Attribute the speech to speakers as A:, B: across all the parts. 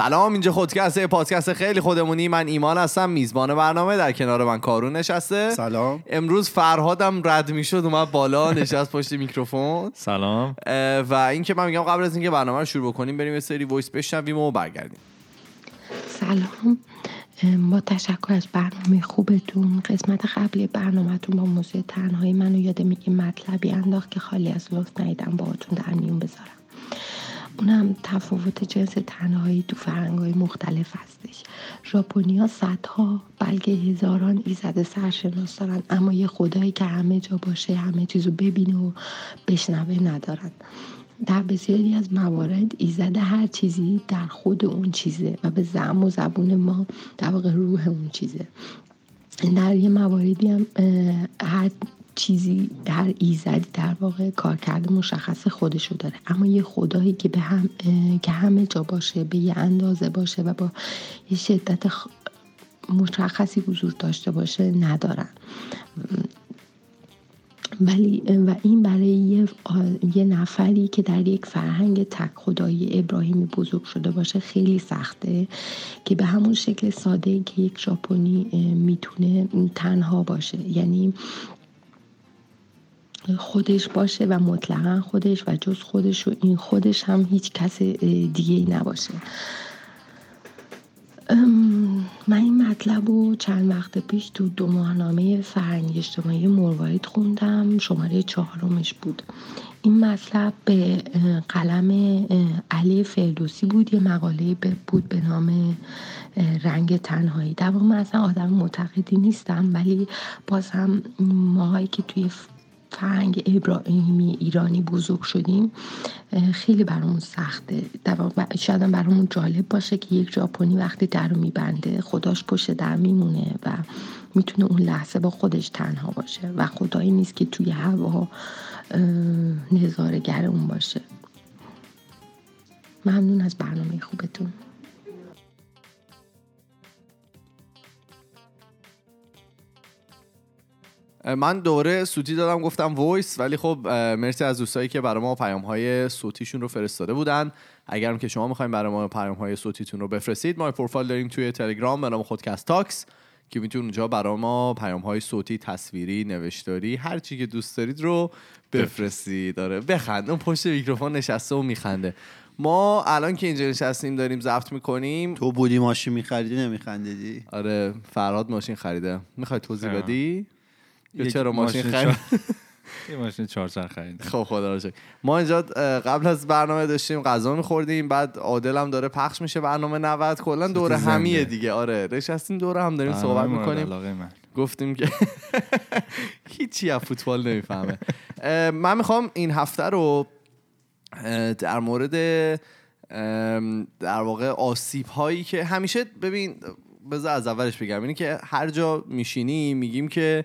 A: سلام اینجا خودکسته پادکست خیلی خودمونی. من ایمان هستم میزبان برنامه در کنار من کارون نشسته.
B: سلام.
A: امروز فرهادم رد می‌شد اومد بالا نشست پشت میکروفون.
C: سلام.
A: و اینکه من میگم قبل از اینکه برنامه رو شروع بکنیم بریم یه سری voice بشنویم و برگردیم.
D: سلام. ام، با تشکر از برنامه خوبتون قسمت قبلی برنامهتون با موضوع تنهایی منو یاد یه مطلبی انداخت که خالی از لطف ندیدم باهاتون در میون بذارم. اونم تفاوت جنس تنهایی تو فرهنگ‌های مختلف هستش. ژاپنیا صدها بلکه هزاران ایزد سرشناس دارن اما یه خدایی که همه جا باشه همه چیزو ببینه و بشنوه ندارن. در بسیاری از موارد ایزد هر چیزی در خود اون چیزه و به زعم و زبون ما در واقع روح اون چیزه. در یه مواردی هم هر چیزی هر ایزدی در واقع کارکرد مشخص خودشو داره. اما یه خدایی که به هم که همه جا باشه به یه اندازه باشه و با یه شدت خ- مشخصی حضور داشته باشه ندارن. ولی و این برای یه, یه نفری که در یک فرهنگ تک خدایی ابراهیمی بزرگ شده باشه خیلی سخته که به همون شکل ساده که یک ژاپنی می‌تونه تنها باشه. یعنی خودش باشه و مطلقا خودش و جز خودش و این خودش هم هیچ کس دیگه ای نباشه. من این مطلب رو چند وقت پیش تو دو ماهنامه فرهنگ اجتماعی مروارید خوندم شماره چهارمش بود. این مطلب به قلم علی فردوسی بود یه مقاله بود به نام رنگ تنهایی. در من اصلا آدم معتقدی نیستم ولی باز هم ماهایی که توی فرهنگ ابراهیمی ایرانی بزرگ شدیم خیلی برامون سخته. شاید برامون جالب باشه که یک ژاپنی وقتی در رو میبنده خداش پشت در میمونه و می‌تونه اون لحظه با خودش تنها باشه و خدایی نیست که توی هوا اه، نظارهگر اون باشه. ممنون از برنامه خوبتون.
A: من دوره صوتی دادم گفتم voice ولی خب مرسی از دوستایی که برای ما پیام های صوتیشون رو فرستاده بودن. اگرم که شما می‌خوایم برای ما پیام های صوتیتون رو بفرستید ما پروفایل داریم توی تلگرام به نام خودکست تاکس که می‌تونید اونجا برای ما پیام های صوتی تصویری نوشتاری هر چی که دوست دارید رو بفرستید. داره بخند. اون پشت میکروفون نشسته و میخنده. ما الان که اینجا نشستیم داریم ضبط می‌کنیم.
B: تو بودی ماشین میخریدی نمیخندیدی؟
A: آره فرهاد ماشین خریده. می‌خوای توضیح. بدی؟ یا چرا ماشین
C: ماشین
A: خرید؟
C: یه ماشین چهارچرخ خرید
A: خب خدا رو شکر. ما اینجا قبل از برنامه داشتیم غذا میخوردیم بعد عادل هم داره پخش میشه برنامه 90 کلا دور. همیه دیگه. آره نشستیم دور هم داریم صحبت می‌کنیم. گفتیم که هیچی از فوتبال نمی‌فهمه. من می‌خوام این هفته رو در مورد در واقع آسیب هایی که همیشه ببین بذار از اولش بگم. اینی که هر جا میشینی میگیم که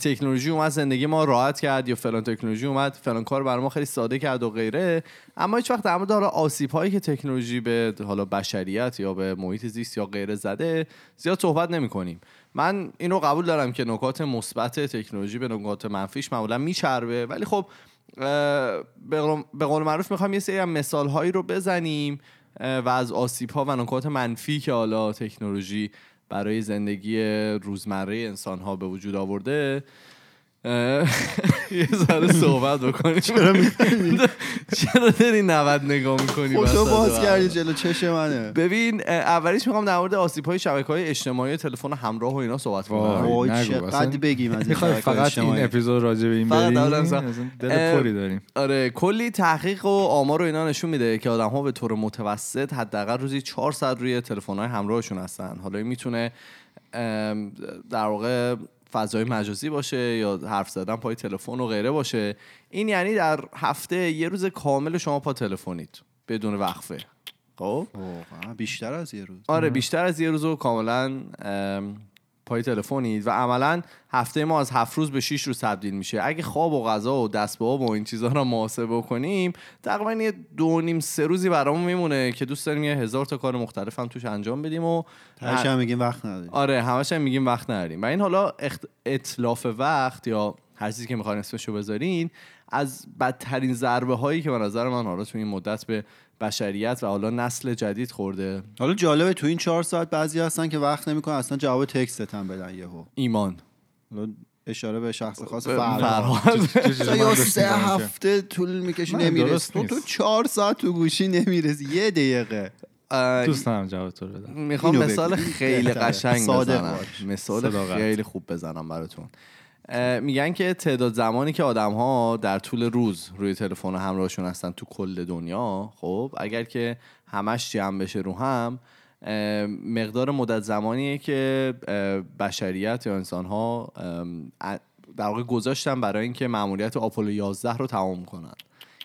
A: تکنولوژی اومد زندگی ما راحت کرد یا فلان تکنولوژی اومد فلان کار برای ما خیلی ساده کرد و غیره. اما هیچ وقت در مورد حالا آسیب هایی که تکنولوژی به حالا بشریت یا به محیط زیست یا غیره زده زیاد صحبت نمی کنیم من اینو قبول دارم که نکات مثبت تکنولوژی به نکات منفیش معمولا میچربه. ولی خب به قول- معروف می‌خوام یه سری مثال هایی رو بزنیم و از آسیب ها و نکات منفی که حالا تکنولوژی برای زندگی روزمره انسان ها به وجود آورده. یه ذره صحبت بکنیم. چرا داری 90 نگاه می‌کنی
B: خودتو باز کردی جلو چش منه.
A: ببین اولیش می‌خوام در مورد آسیب های شبکه های اجتماعی و تلفن همراه و اینا صحبت کنم.
C: وای.
B: چقدر بگیم از این
C: فقط این. اپیزود راجع به این بریم؟ دل پری داریم.
A: آره کلی تحقیق و آمار و اینا نشون میده که آدم ها به طور متوسط حداقل روزی 4 ساعت روی تلفن های همراهشون هستن. حالا این می‌تونه در واقع فضای مجازی باشه یا حرف زدن پای تلفن و غیره باشه. این یعنی در هفته یه روز کامل شما پا تلفنید بدون وقفه. خب؟
B: بیشتر از یه روز.
A: آره بیشتر از یه روز رو کاملا ام، پای تلفنید و عملا هفته ما از هفت روز به 6 روز تبدیل میشه. اگه خواب و غذا و دست به آب و این چیزها رو محاسبه کنیم تقریبا یه دو نیم سه روزی برامون میمونه که دوست داریم یه هزار تا کار مختلف هم توش انجام بدیم و
B: تهش هم میگیم وقت نداریم.
A: آره همش هم میگیم وقت نداریم. و این حالا اخت... اطلاف وقت یا هر چیزی که می‌خواین اسمشو بذارین از بدترین ضربه هایی که به نظر من حالا تو این مدت به بشریت و حالا نسل جدید خورده.
B: حالا جالبه تو این چهار ساعت بعضی هستن که وقت نمی‌کنن اصلا جواب تکست هم بدن یهو.
A: ایمان.
B: حالا اشاره به شخص خاص فرهاد. یا سه هفته طول می‌کشی نمیرس
C: درست
B: تو تو. چهار ساعت تو گوشی نمی‌رسی یه دقیقه.
C: دوست دارم جواب تو رو بدم.
A: می‌خوام مثال خیلی. قشنگ بزنم. مثال. خیلی خوب بزنم براتون. میگن که تعداد زمانی که آدم ها در طول روز روی تلفن همراهشون هستن تو کل دنیا خب اگر که همش جمع بشه رو هم مقدار مدت زمانیه که بشریت یا انسان ها در واقع گذاشتن برای اینکه مأموریت آپولو 11 رو تمام کنن.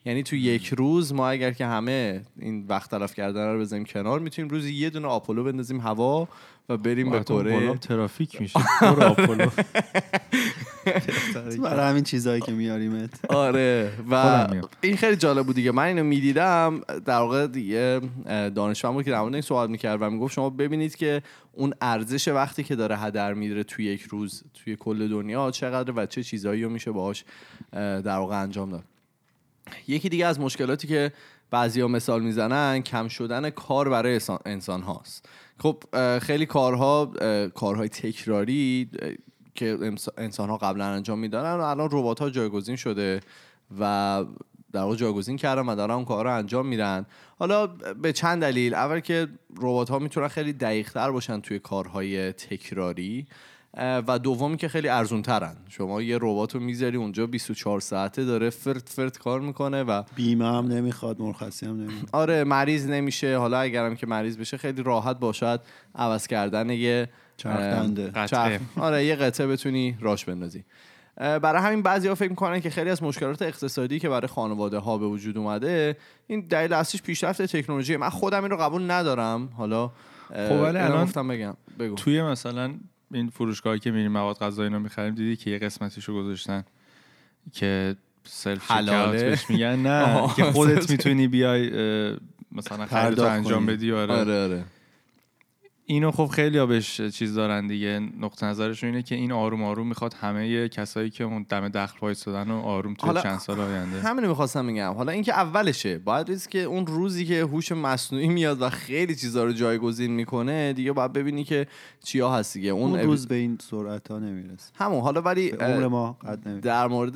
A: یعنی تو یک روز ما اگر که همه این وقت تلف کردن رو بزنیم کنار می‌تونیم روزی یه دونه آپولو بندازیم هوا و بریم به کره
C: ترافیک میشه. آپولو.
B: برای همین چیزهایی که میاریمت.
A: آره و. این خیلی جالب بود دیگه. من اینو می‌دیدم در واقع دیگه دانشمند بود که در مورد این صحبت می‌کرد و می‌گفت شما ببینید که اون ارزش وقتی که داره هدر میره توی یک روز توی کل دنیا چقدر و چه چیزایی رو میشه باهاش اه، در واقع انجام داد. یکی دیگه از مشکلاتی که بعضیا مثال می‌زنن کم شدن کار برای انسان هاست خب خیلی کارها کارهای تکراری که انسان ها قبلا انجام می‌دادن و الان ربات ها جایگزین شده و در واقع جایگزین کردن و دارن اون کار رو انجام میدن. حالا به چند دلیل. اول که ربات ها می‌تونن خیلی دقیق تر باشن توی کارهای تکراری و دومی که خیلی ارزون ترن شما یه ربات رو می‌ذاری اونجا 24 ساعته داره فرد فرد کار می‌کنه و
B: بیمه هم نمی‌خواد مرخصی هم نمی‌خواد.
A: آره مریض نمیشه. حالا اگرم که مریض بشه خیلی راحت باشد عوض کردن یه
B: چرخ دنده.
A: چرخ. آره یه قطعه بتونی راش بندازی برای همین بعضی ها فکر می‌کنن که خیلی از مشکلات اقتصادی که برای خانواده ها به وجود اومده این دلیل اصلیش پیشرفت تکنولوژی من خودم این رو قبول ندارم حالا
C: خب ولی الان
A: گفتم بگم بگو
C: توی مثلا این فروشگاهی که میریم مواد غذایی اینا می‌خریم دیدی که یه قسمتیشو گذاشتن که self
A: حلاله؟
C: بهش میگن نه. که خودت می‌تونی بیای مثلا
B: پرداخت
C: انجام. بدی آره.
A: آره آره
C: اینو خب خیلی ها بهش چیز دارن دیگه. نقطه نظرشون اینه که این آروم آروم می‌خواد همه کسایی که اون دم دخل وایسادن و آروم
A: حالا
C: چند سال آینده.
A: همین می‌خواستم بگم. حالا اینکه اولشه باید ریز که اون روزی که هوش مصنوعی میاد و خیلی چیزا رو جایگزین می‌کنه دیگه باید ببینی که چیا هست دیگه. اون,
B: اون
A: اب-
B: روز به این سرعت ها نمی‌رسه.
A: همون. حالا ولی
B: عمر ما قد
A: در مورد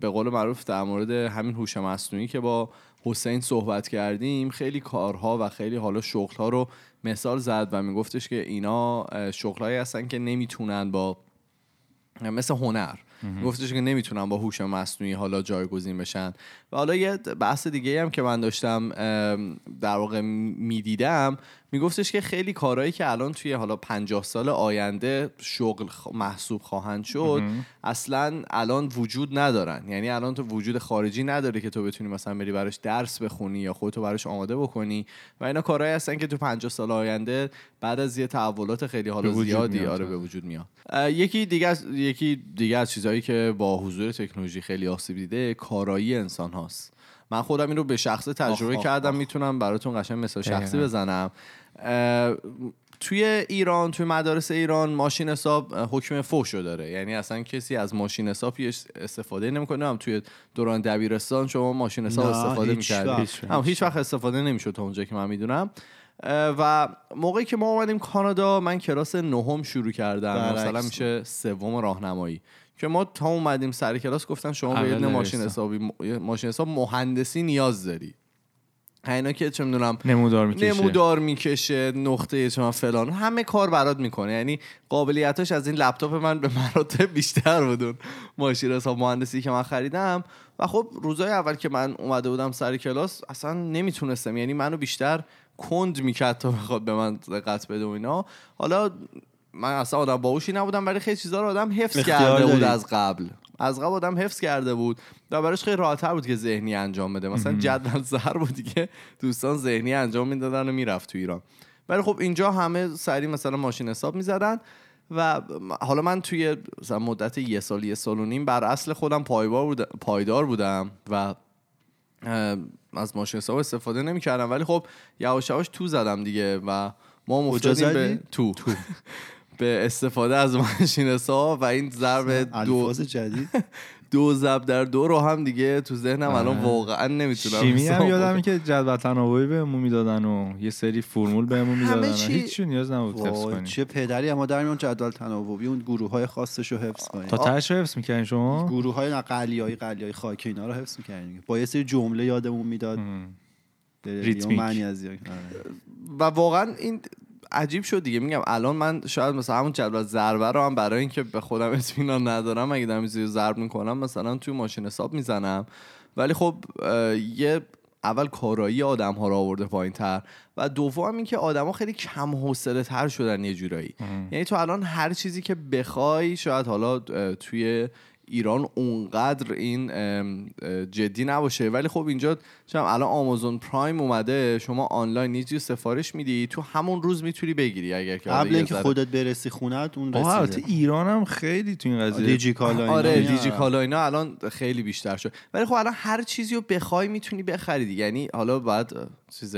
A: به قول معروف در مورد همین هوش مصنوعی که با حسین صحبت کردیم خیلی کارها و خیلی حالا شغلها رو مثال زد و میگفتش که اینا شغلهایی هستن که نمی‌تونن با مثل هنر. گفتش که نمی‌تونن با هوش مصنوعی حالا جایگزین بشن. و حالا یه بحث دیگه هم که من داشتم در واقع می‌دیدم میگفتش که خیلی کارهایی که الان توی حالا 50 سال آینده شغل محسوب خواهند شد اصلا الان وجود ندارن. یعنی الان تو وجود خارجی نداره که تو بتونی مثلا بری براش درس بخونی یا خودتو براش آماده بکنی. و اینا کارهایی هستن که تو 50 سال آینده بعد از یه تحولات خیلی حالا زیادی. آره به وجود میاد. یکی دیگه از یکی دیگه از چیزهایی که با حضور تکنولوژی خیلی آسیب دیده کارایی انسان هاست من خودم این رو به شخص تجربه
B: آخ، آخ،
A: کردم
B: آخ.
A: می‌تونم براتون قشنگ مثال شخصی. بزنم. توی ایران توی مدارس ایران ماشین حساب حکم فحشو داره. یعنی اصلا کسی از ماشین حساب استفاده نمی‌کنه. هم توی دوران دبیرستان شما ماشین حساب استفاده می‌کردی. هم هیچ وقت استفاده نمی‌شد تا اونجا که من می‌دونم. و موقعی که ما اومدیم کانادا من کلاس نهم شروع کردم. مثلا. میشه سوم راهنمایی. که ما تا اومدیم سر کلاس گفتن شما به دونه ماشین. حسابی ماشین حساب مهندسی نیاز داری. اینا که چه می‌دونم
C: نمودار می‌کشه.
A: نمودار می‌کشه نقطه چه فلان. همه کار برات می‌کنه. یعنی قابلیتاش از این لپتاپ من به مراتب بیشتر بود اون ماشین حساب مهندسی که من خریدم. و خب روزای اول که من اومده بودم سر کلاس اصلا نمی‌تونستم. یعنی منو بیشتر کند می‌کرد تا بخواد به من دقت بده و اینا. حالا من اصلا آدم باهوشی نبودم ولی خیلی چیزا رو آدم حفظ کرده بود. از قبل. از قبل آدم حفظ کرده بود و براش خیلی راحت‌تر بود که ذهنی انجام بده. مثلا جدول زهر بود دیگه دوستان ذهنی انجام می‌دادن و می‌رفت تو ایران. ولی خب اینجا همه سری مثلا ماشین حساب می‌زدن و حالا من توی مثلا مدت یه سال یه سال و نیم بر اصل خودم پایدار بودم, پایدار بودم و از ماشین حساب استفاده نمی‌کردم. ولی خب یواش یواش تو زدم دیگه و ما مفتادیم به؟ تو. به استفاده از ماشین حساب و این ضرب دو
B: جدید.
A: دو ضرب در دو رو هم دیگه تو ذهنم الان واقعا نمی‌تونم
C: شیمی هم یادم
A: کنم.
C: که جدول تناوبی بهمون می‌دادن و یه سری فرمول بهمون می‌دادن. و
A: چی-
C: هیچ نیاز نبود حفظ کنیم
B: چه پدری اما در میون جدول تناوبی اون گروه های خاصش رو حفظ کنیم
C: تا تهش رو حفظ می‌کنین شما؟
B: گروه های قلیایی قلیایی خاکی اینا رو حفظ می‌کردیم با یه سری جمله یادمون می‌داد.
C: ریتمیک.
B: معنی از آره.
A: و واقعا این عجیب شد دیگه. میگم الان من شاید مثلا همون جدول ضربه رو هم برای اینکه به خودم اطمینان ندارم اگه دارم زیر ضرب می‌کنم مثلا توی ماشین حساب می‌زنم. ولی خب یه اول کارایی آدم ها رو آورده پایین تر و دوم اینکه آدما خیلی کم حوصله تر شدن یه جورایی. یعنی تو الان هر چیزی که بخوای شاید حالا توی ایران اونقدر این جدی نباشه. ولی خب اینجا چم الان آمازون پرایم اومده شما آنلاین یه چیزی سفارش میدی تو همون روز می‌تونی بگیری اگر که
B: قبل اینکه خودت برسی خونت اون رسیده.
C: ایران هم خیلی تو این قضیه.
B: دیجی کالا اینا.
A: آره. دیجی کالا اینا الان خیلی بیشتر شد. ولی خب الان هر چیزی رو بخوای می‌تونی بخری دیگه. یعنی حالا باید اه، چیز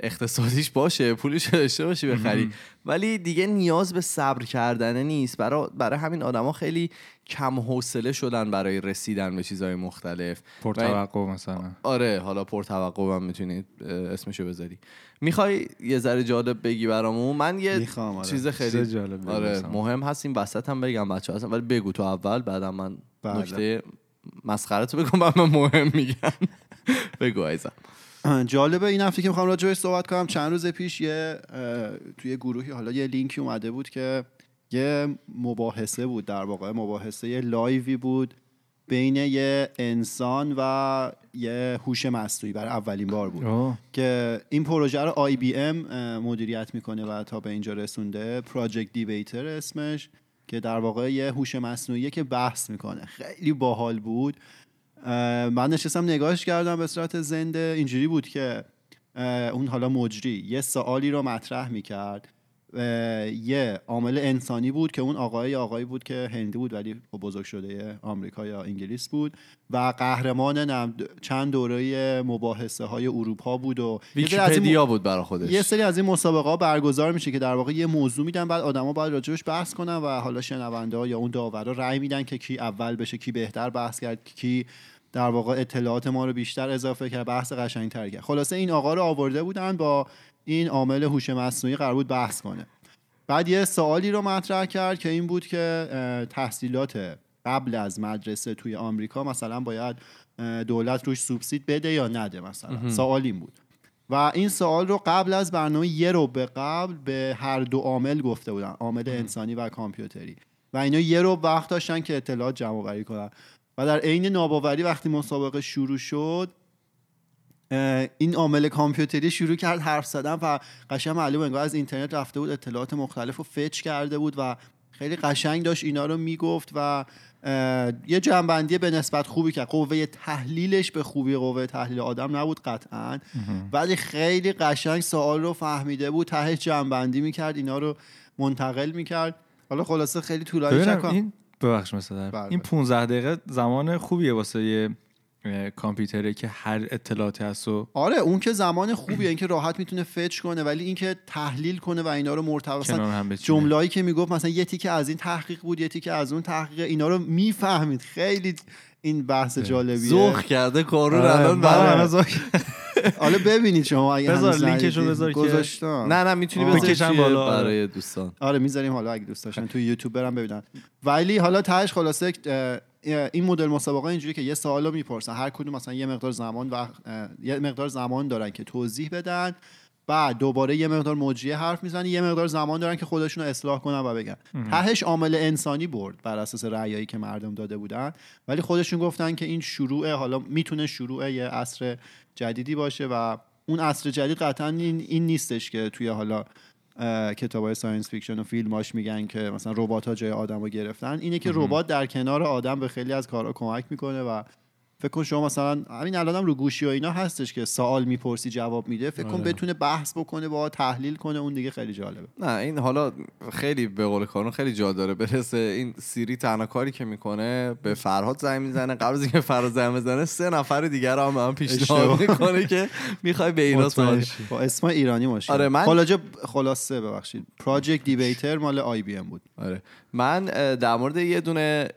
A: اقتصادیش باشه پولش داشته باشی بخری. ولی دیگه نیاز به صبر کردنه نیست. برای برای همین آدما خیلی کم حوصله شدن برای رسیدن به چیزهای مختلف.
C: پرتوقع مثلا.
A: آره حالا پرتوقع هم می‌تونید اسمشو بذاری می‌خوای یه ذره جالب بگی برامون؟ من یه
B: آره.
A: چیز خیلی
C: جالب
A: آره. مهم هست این وسط هم بگم بچه هستم ولی بگو تو اول بعدم من
B: بله.
A: نکته مسخره تو بگم بعد من مهم میگم. بگو عزیزم.
B: جالبه این هفته که می‌خوام راجع صحبت کنم چند روز پیش یه توی گروهی حالا یه لینکی اومده بود که یه مباحثه بود در واقع مباحثه یه live ی بود بین یه انسان و یه هوش مصنوعی برای اولین بار بود.
C: آه.
B: که این پروژه رو IBM مدیریت می‌کنه و تا به اینجا رسونده Project Debater اسمش که در واقع یه هوش مصنوعیه که بحث می‌کنه. خیلی باحال بود. من نشستم نگاهش کردم به صورت زنده. اینجوری بود که اون حالا مجری یه سوالی رو مطرح می‌کرد. یه عامل انسانی بود که اون آقای آقایی بود که هندی بود ولی خب بزرگ شده آمریکا یا انگلیس بود و قهرمان چند دوره مباحثه های اروپا بود و
A: ویکیپدیا بود برای خودش.
B: یه سری از این مسابقه ها برگزار میشه که در واقع یه موضوع میدن بعد آدما باید راجبش بحث کنن و حالا شنونده ها یا اون داورا رأی میدن که کی اول بشه کی بهتر بحث کرد کی در واقع اطلاعات ما رو بیشتر اضافه کرد بحث قشنگتر کرد. خلاصه این آقا رو آورده بودن با این عامل هوش مصنوعی قرار بود بحث کنه. بعد یه سوالی رو مطرح کرد که این بود که تحصیلات قبل از مدرسه توی آمریکا مثلا باید دولت روش سوبسید بده یا نده مثلا. سوال این بود. و این سوال رو قبل از برنامه یه رو به قبل به هر دو عامل گفته بودن عامل انسانی و کامپیوتری. و اینا یه رو وقت داشتن که اطلاعات جمع آوری کنن. و در عین ناباوری وقتی مسابقه شروع شد این عامل کامپیوتری شروع کرد حرف زدن و قشنگ معلوم انگار از اینترنت رفته بود اطلاعات مختلف رو فچ کرده بود و خیلی قشنگ داشت اینا رو می‌گفت و یه جنبندی به نسبت خوبی کرد. قوه تحلیلش به خوبی قوه تحلیل آدم نبود قطعا. ولی خیلی قشنگ سوال رو فهمیده بود تهش جنبندی می‌کرد اینا رو منتقل می‌کرد. حالا خلاصه خیلی طولانی نکنم.
C: این ببخش مثلا.
B: بله.
C: این 15 دقیقه زمان خوبیه واسه کامپیوتره که هر اطلاعاتی هست و
B: آره اون که زمان خوبیه اینکه راحت می‌تونه فچ کنه ولی اینکه تحلیل کنه و اینا رو مرتبط. جمله‌ای که می‌گفت مثلا یه تیکه از این تحقیق بود یه تیکه از اون تحقیق اینا رو می‌فهمید خیلی این بحث جالبیه
A: زخ کرده کارون
C: آره،
A: الان
B: حالا ببینید شما اگه
C: بذار لینکشو. بذار که-
B: گذاشتم
A: نه نه می‌تونی. بذاری
C: بالا، آره.
A: برای دوستان
B: آره می‌ذاریم حالا اگه دوست داشتن تو یوتیوب برم ببینن ولی حالا تهش خلاصه این مدل مسابقه اینجوری که یه سوال رو می‌پرسن. هر کدوم مثلا یه مقدار زمان و یه مقدار زمان دارن که توضیح بدن. بعد دوباره یه مقدار مجریه حرف می‌زنن یه مقدار زمان دارن که خودشون رو اصلاح کنن و بگن. تهش عامل انسانی برد بر اساس رأیایی که مردم داده بودن. ولی خودشون گفتن که این شروع حالا می‌تونه شروع یه عصر جدیدی باشه و اون عصر جدید قطعا این, این نیستش که توی حالا کتاب های science fiction و فیلماش میگن که مثلا ربات ها جای آدم رو گرفتن. اینه که ربات در کنار آدم به خیلی از کارها کمک می‌کنه و فکر کن شما مثلا همین الانم رو گوشی و اینا هستش که سوال می‌پرسی جواب میده. فکر کن بتونه بحث بکنه با تحلیل کنه اون دیگه خیلی جالبه.
A: نه این حالا خیلی به قول کارون خیلی جا داره برسه. این Siri تنها کاری که می‌کنه به فرهاد زنگ می‌زنه. قبل از اینکه فرهاد زنگ بزنه سه نفر دیگر هم هم پیشنهاد. می‌کنه که می‌خوای به اینا سوال.
B: با اسم ایرانی ماشین
A: آره، من-
B: خلاجه خلاصه ببخشید. پراجکت دیبیتر مال آی بی ام بود.
A: آره. من در مورد یه دونه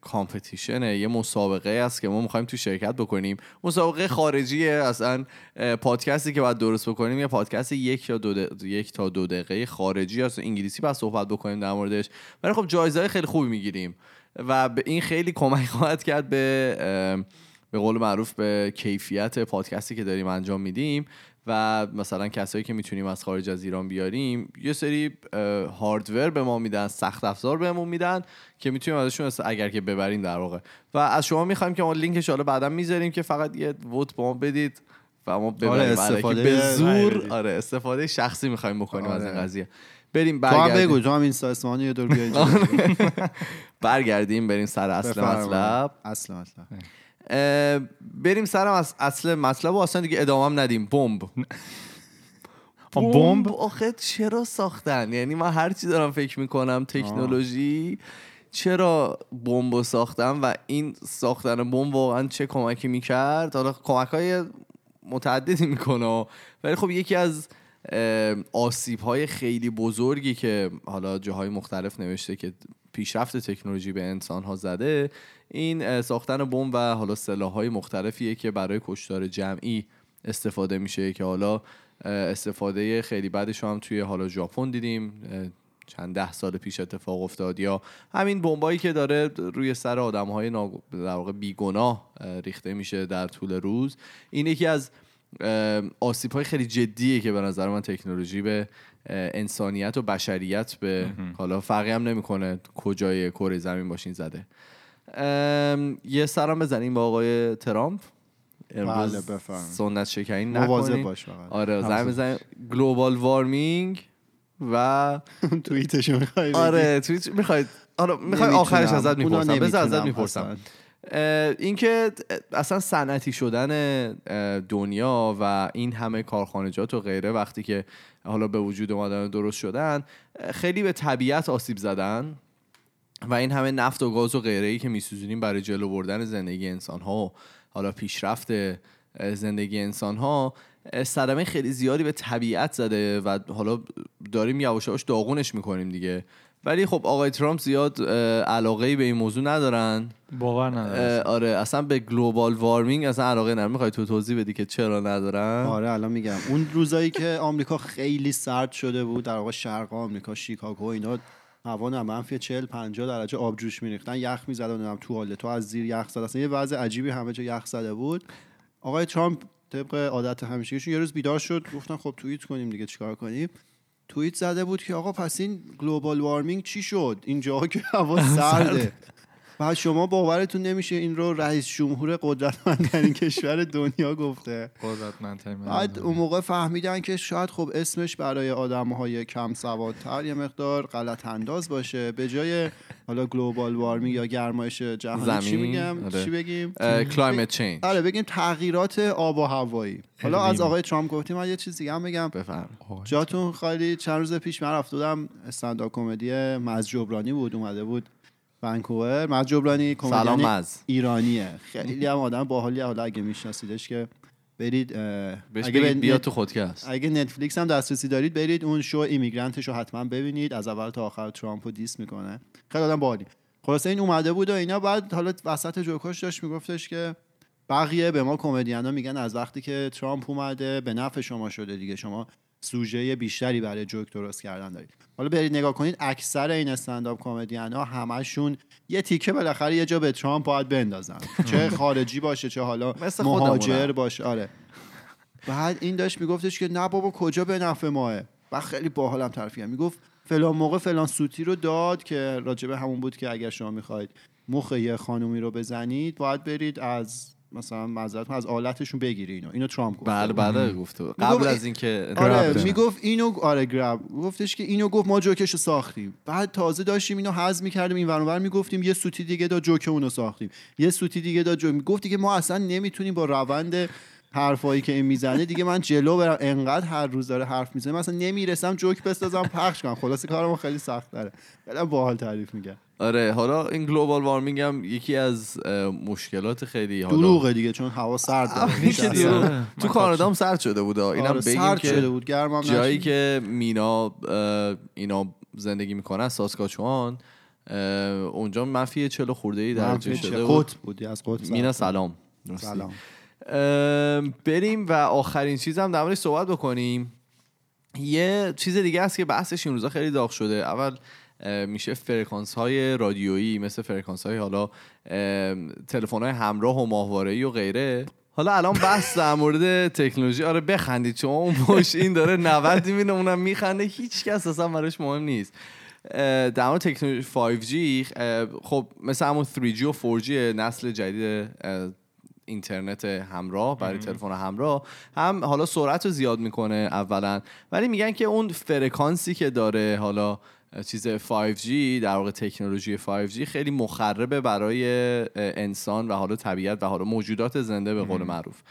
A: کامپتیشنه. یه مسابقه است که ما می‌خوایم تو شرکت بکنیم. مسابقه خارجیه. اصلا پادکستی که باید درست بکنیم یه پادکست یک یا دو یک تا دو دقیقه خارجی هست انگلیسی باید صحبت بکنیم در موردش. ولی خب جایزه خیلی خوبی می‌گیریم. و به این خیلی کمک خواهد کرد به به قول معروف به کیفیت پادکستی که داریم انجام میدیم. و مثلا کسایی که می‌تونیم از خارج از ایران بیاریم یه سری هاردور به ما میدن سخت افزار بهمون میدن که می‌تونیم ازشون اگر که ببریم در واقع و از شما می‌خوایم که ما لینکش حالا بعدا می‌ذاریم که فقط یه ووت به ما بدید و ما
B: آره،
A: که
B: استفاده
A: به زور. آره استفاده شخصی می‌خوایم بکنیم از این
B: آره.
A: قضیه بریم
B: تو هم
A: برگردیم
B: بگو تو هم اینستا اسمان یه دور.
A: برگردیم بریم سر اصل. مطلب
B: اصل مطلب
A: بریم سر مس- اصل مطلب و اصلا دیگه ادامه هم ندیم. بمب.
C: بمب؟
A: آخه چرا ساختن؟ یعنی من هر چی دارم فکر می‌کنم تکنولوژی چرا بمب رو ساختن و این ساختن بمب واقعا چه کمکی می‌کرد؟ حالا کمک های متعددی می‌کنه. ولی خب یکی از آسیب های خیلی بزرگی که حالا جاهای مختلف نوشته که پیشرفت تکنولوژی به انسان ها زده این ساختن بمب و حالا سلاح های مختلفیه که برای کشتار جمعی استفاده میشه که حالا استفاده خیلی بعدش هم توی حالا ژاپن دیدیم چند ده سال پیش اتفاق افتاد. یا همین بمبایی که داره روی سر آدم های در واقع بیگناه اه، ریخته میشه در طول روز. این یکی از آسیب های خیلی جدیه که به نظر من تکنولوژی به انسانیت و بشریت به حالا فرقی هم نمی‌کنه کجای کره زمین باشین زده. ام، یه سرم بزنیم با آقای ترامپ. امروز
B: بله، بفرمایید.
A: سنت شکنی
B: مواظب
A: نکنیم
B: باش
A: آره زنگ. بزنیم. گلوبال وارمینگ و
B: توییتشو می‌خوای
A: آره توییت می‌خواید؟ آره می‌خوای آخرش ازت می‌پرسم. بذار ازت می‌پرسم. اینکه اصلا صنعتی شدن دنیا و این همه کارخانجات و غیره وقتی که حالا به وجود اومدن درست شدن خیلی به طبیعت آسیب زدن و این همه نفت و گاز و غیره ای که میسوزونیم برای جلو بردن زندگی انسان ها و حالا پیشرفت زندگی انسان ها صدمه خیلی زیادی به طبیعت زده و حالا داریم یواش یواش داغونش می‌کنیم دیگه. ولی خب آقای ترامپ زیاد علاقه ای به این موضوع ندارن.
C: باور نداره
A: اه، آره اصلا به گلوبال وارمینگ اصلا علاقه ندارن می‌خوای تو توضیح بدی که چرا ندارن؟
B: آره الان میگم. اون روزایی که آمریکا خیلی سرد شده بود در واقع شرق آمریکا شیکاگو اینا هوا نه منفی 40 50 درجه آبجوش میریختن. یخ می‌زدن نمی‌دونم توالت تو از زیر یخ زد. اصلا یه وضع عجیبی همه جا یخ زده بود. آقای ترامپ طبق عادت همیشگیشون یه روز بیدار شد. گفتن خب توییت کنیم دیگه چیکار کنیم. توییت زده بود که آقا پس این گلوبال وارمینگ چی شد؟ اینجا که هوا سرده. بعد شما باورتون نمیشه این رو رئیس جمهور قدرتمندترین کشور دنیا گفته.
C: قدرتمندترین
B: بعد اون موقع فهمیدن که شاید خب اسمش برای آدم های کم سوادتر یه مقدار غلط انداز باشه. به جای حالا global warming یا گرمایش جهانی چی میگم؟
A: آره.
B: چی بگیم؟
A: climate change
B: آره بگیم تغییرات آب و هوایی. حالا از. آقای ترامپ گفتیم من یه چیز دیگه هم بگم.
A: بفهم
B: جاتون خالی چند روز پیش من رفته بودم stand-up comedy مز جبرانی بود اومده بود ونکوور. مز جبرانی
A: سلام
B: کمدین
A: مز
B: ایرانیه. خیلی هم آدم باحالی حالا اگه میشناسیدش که برید اگه
A: بیا تو خودکست.
B: اگه نتفلیکس هم دسترسی دارید برید اون شو ایمیگرانتش رو حتما ببینید. از اول تا آخر ترامپ رو دیس می‌کنه. خیلی آدم باحالی. خلاصه این اومده بود و اینا. بعد حالا وسط جوکاش داشت میگفتش که بقیه به ما کمدینا میگن از وقتی که ترامپ اومده به نفع شما شده دیگه. شما سوژه بیشتری برای جوک درست کردن دارید. حالا برید نگاه کنید اکثر این استنداپ کمدین ها همشون یه تیکه بالاخره یه جا به ترامپ باید بندازن. چه خارجی باشه چه حالا
A: مثل
B: مهاجر. باشه. آره. بعد این داشت میگفتش که نه بابا کجا به نفع ماه و خیلی باحالم طرفی هم می‌گفت فلان موقع فلان سوتی رو داد که راجبه همون بود که اگر شما می‌خواید مخ یه خانومی رو بزنید باید برید از مثلا معذرت از آلتشون بگیری اینو. اینو ترامپ گفت.
A: بله بله گفته. قبل از اینکه
B: آره می‌گفت اینو آره گراب گفتش که اینو گفت ما جوکش رو ساختیم. بعد تازه داشتیم اینو حذف می‌کردیم این ور اونور می‌گفتیم یه سوتی دیگه دا جوک اونو ساختیم. یه سوتی دیگه دا جوک. گفت دیگه ما اصلا نمی‌تونیم با روند حرفایی که این می‌زنه دیگه من جلو برم انقدر هر روز داره حرف می‌زنه مثلا نمی‌رسم جوک بسازم پخش کنم خلاصه کارم خیلی سخت داره خیلی باحال تعریف میگه
A: آره حالا این گلوبال وارمینگ هم یکی از مشکلات خیلی حالا
B: دروغه دیگه چون هوا سرد.
C: آره.
A: تو کانادا هم سرد شده بود اینم
B: آره
A: بگیم
B: سرد شده
A: که
B: بود گرمم
A: جایی
B: نشد.
A: که مینا اینا زندگی می‌کنن ساسکاچوان اونجا منفی 40 خورده ای درجه شده؟ بود.
B: قطب بودی از قطب
A: مینا
B: سلام
A: سلام بریم و آخرین چیز هم در صحبت بکنیم. یه چیز دیگه هست که بحثش این روزا خیلی داغ شده. اول میشه فرکانس های رادیویی مثل فرکانس های حالا تلفن های همراه و ماهواره و غیره. حالا الان بحث در مورد تکنولوژی. آره بخندید. چون اون پشت این داره 90 می‌بینه اونم میخنده. هیچ کس اصلا براش مهم نیست. در مورد تکنولوژی 5G اه، خب مثل همون 3G و 4G نسل جدید اینترنت همراه برای تلفن همراه هم حالا سرعت رو زیاد می‌کنه اولا. ولی میگن که اون فرکانسی که داره حالا چیز 5G در واقع تکنولوژی 5G خیلی مخربه برای انسان و حالا طبیعت و حالا موجودات زنده به قول معروف.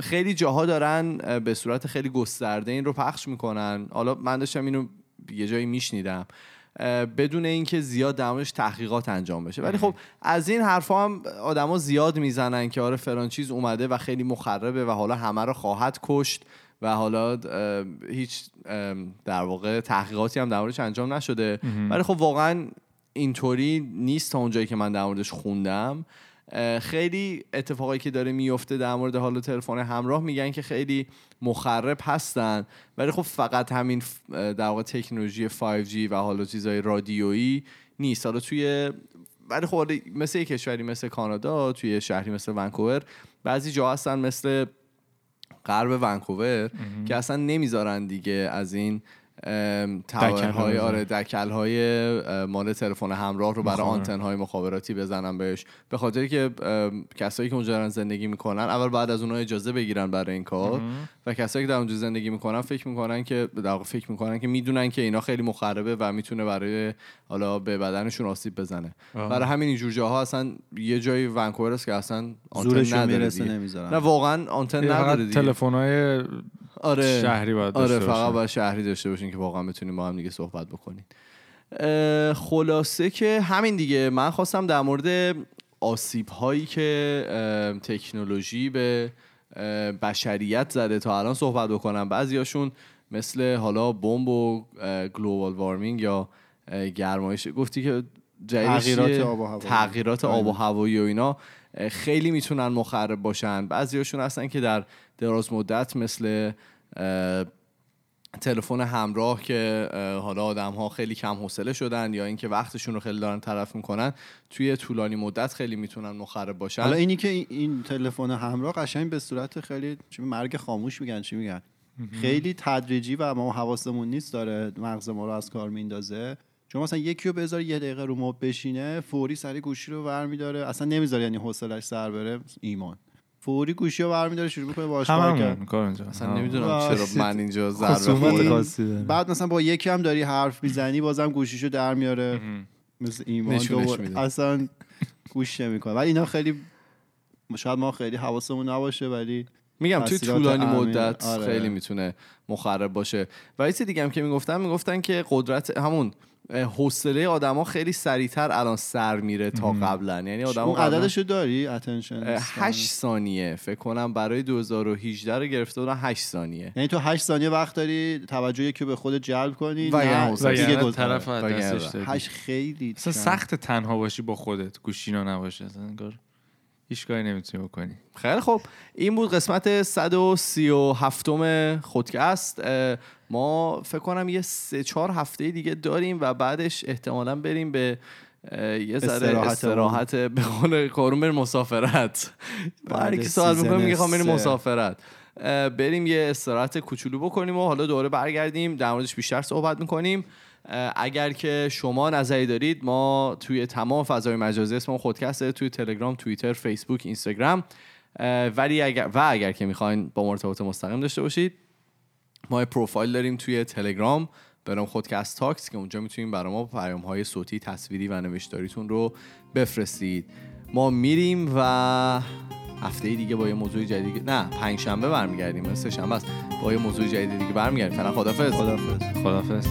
A: خیلی جاها دارن به صورت خیلی گسترده این رو پخش می‌کنن. حالا من داشتم اینو یه جایی میشنیدم. بدون اینکه زیاد در موردش تحقیقات انجام بشه. ولی خب از این حرفا هم آدما زیاد می‌زنن که آره فلان چیز اومده و خیلی مخربه و حالا همه رو خواهد کشت و حالا هیچ در واقع تحقیقاتی هم در موردش انجام نشده. ولی خب واقعا اینطوری نیست تا اونجایی که من در موردش خوندم. خیلی اتفاقایی که داره میفته در مورد حالا تلفن همراه میگن که خیلی مخرب هستن. ولی خب فقط همین در واقع تکنولوژی 5G و حالا چیزای رادیویی نیست. حالا توی ولی خب مثل یه کشوری مثل کانادا توی شهری مثل ونکوور بعضی جا هستن مثل غرب ونکوور که اصلا نمی‌ذارن دیگه از این
C: بزنن.
A: آره دکل های مال تلفن همراه رو برای. آنتن های مخابراتی بزنن بهش. به خاطر که کسایی که اونجا دارن زندگی می‌کنن اول بعد از اونها اجازه بگیرن برای این کار. و کسایی که در اونجا زندگی می‌کنن فکر می‌کنن که در فکر می‌کنن که می‌دونن که اینا خیلی مخربه و می‌تونه برای حالا به بدنشون آسیب بزنه.
C: آه.
A: برای همین اینجور جاها اصلا یه جایی ونکوور است که اصلا آنتن نداره نه واقعا آنتن نداره دیگه.
C: تلفن های
A: آره
C: شهری باید داشته
A: آره فقط. باید شهری داشته باشین که واقعا بتونیم با هم دیگه صحبت بکنین خلاصه که همین دیگه من خواستم در مورد آسیب هایی که تکنولوژی به بشریت زده تا الان صحبت بکنم بعضیاشون مثل حالا بمب و گلوبال وارمینگ یا گرمایش گفتی که
B: تغییرات؟ آب و هوایی.
A: تغییرات آب و هوایی و اینا خیلی می‌تونن مخرب باشن. بعضیاشون هستن که در دراز مدت مثل تلفن همراه که حالا آدم ها خیلی کم حوصله شدن یا اینکه وقتشون رو خیلی دارن تلف می‌کنن توی طولانی مدت خیلی می‌تونن مخرب باشن.
B: حالا اینی که این- این تلفن همراه قشنگ به صورت خیلی چی مرگ خاموش میگن چی میگن؟ خیلی تدریجی و ما حواسمون نیست داره مغز ما رو از کار میندازه چون مثلا یکی رو بذار یه دقیقه رو مب بشینه فوری سری گوشی رو برمیداره. اصلا نمی‌ذاره یعنی حوصلش سر بره. ایمان. فوری گوشی رو برمیداره شروع می‌کنه باهاش کار کرد
A: اصلا. نمی‌دونم چرا من اینجا ضربه
C: داره.
B: بعد مثلا با یکی هم داری حرف می‌زنی بازم گوشیشو در میاره. مثل ایمان دوباره. اصلا گوش نمی‌کنه. ولی اینا خیلی شاید ما خیلی حواسمون نباشه ولی
A: میگم توی طولانی مدت
B: آره.
A: خیلی می‌تونه مخرب باشه. و یه دیگه هم که می‌گفتن می‌گفتن که قدرت همون حوصله آدما خیلی سریعتر الان سر میره تا قبلا یعنی آدما
B: اون عددشو داری؟ اتنشن
A: 8 ثانیه. فکر کنم برای 2018 رو گرفته بودن 8 ثانیه.
B: یعنی تو 8 ثانیه وقت داری توجه یکی رو به خودت جلب کنی؟
A: و حوصله.
B: دیگه دو
C: طرف
A: وگرنه.
C: دستش دادی.
B: 8 خیلی.
C: سخت تنها باشی با خودت. گوشینا نباشه. انگار هیچ کاری نمی‌تونی بکنی.
A: خیلی خب این بود قسمت 137 خودکست. ما فکر کنم یه سه چهار هفته دیگه داریم و بعدش احتمالا بریم به یه ذره
B: استراحت
A: استراحت به قول کارون بریم مسافرت. هر کی سوال می‌کنه میگه خواهم بریم
B: سه.
A: مسافرت. بریم یه استراحت کوچولو بکنیم و حالا دوره برگردیم در موردش بیشتر صحبت می‌کنیم. اگر که شما نظری دارید ما توی تمام فضای مجازی اسم خودکسته توی تلگرام توییتر فیسبوک اینستاگرام. ولی اگر و اگر که می‌خواین با ما ارتباط مستقیم داشته باشید ما پروفایل داریم توی تلگرام به نام خودکست تاکس که اونجا می‌تونیم برای ما پیام های صوتی تصویری و نوشتاریتون رو بفرستید. ما میریم و هفته دیگه با یه موضوع جدید نه پنج شنبه برمیگردیم سه شنبه است. با یه موضوع جدید دیگه برمیگردیم. فعلا خدافظ
B: خدافظ
C: خدافظ